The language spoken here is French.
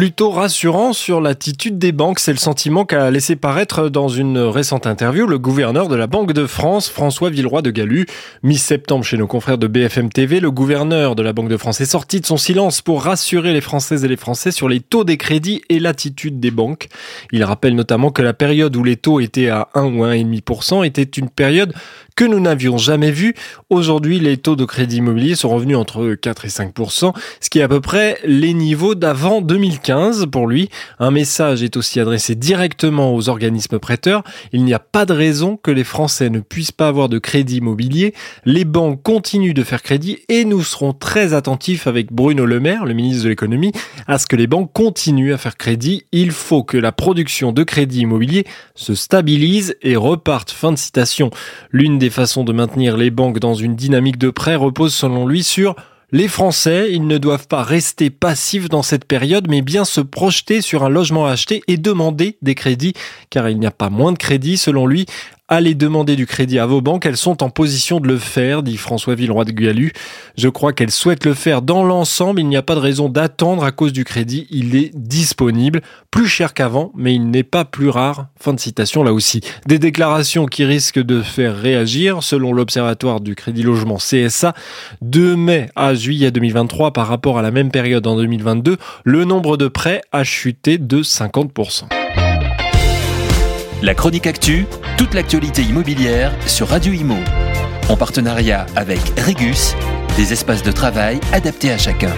plutôt rassurant sur l'attitude des banques. C'est le sentiment qu'a laissé paraître dans une récente interview le gouverneur de la Banque de France, François Villeroy de Gallu. Mi-septembre, chez nos confrères de BFM TV, le gouverneur de la Banque de France est sorti de son silence pour rassurer les Françaises et les Français sur les taux des crédits et l'attitude des banques. Il rappelle notamment que la période où les taux étaient à 1 ou 1,5% était une période que nous n'avions jamais vue. Aujourd'hui, les taux de crédit immobilier sont revenus entre 4 et 5%, ce qui est à peu près les niveaux d'avant 2015 pour lui. Un message est aussi adressé directement aux organismes prêteurs. Il n'y a pas de raison que les Français ne puissent pas avoir de crédit immobilier. Les banques continuent de faire crédit et nous serons très attentifs avec Bruno Le Maire, le ministre de l'économie, à ce que les banques continuent à faire crédit. Il faut que la production de crédit immobilier se stabilise et reparte. Fin de citation. L'une des façons de maintenir les banques dans une dynamique de prêt repose selon lui sur les Français, ils ne doivent pas rester passifs dans cette période, mais bien se projeter sur un logement à acheter et demander des crédits, car il n'y a pas moins de crédits, selon lui, Allez demander du crédit à vos banques, elles sont en position de le faire, dit François Villeroy de Guyalu. Je crois qu'elles souhaitent le faire dans l'ensemble, il n'y a pas de raison d'attendre à cause du crédit, il est disponible, plus cher qu'avant, mais il n'est pas plus rare. Fin de citation là aussi. Des déclarations qui risquent de faire réagir, selon l'Observatoire du Crédit Logement CSA, de mai à juillet 2023 par rapport à la même période en 2022, le nombre de prêts a chuté de 50%. La chronique actu, toute l'actualité immobilière sur Radio Imo. En partenariat avec Regus, des espaces de travail adaptés à chacun.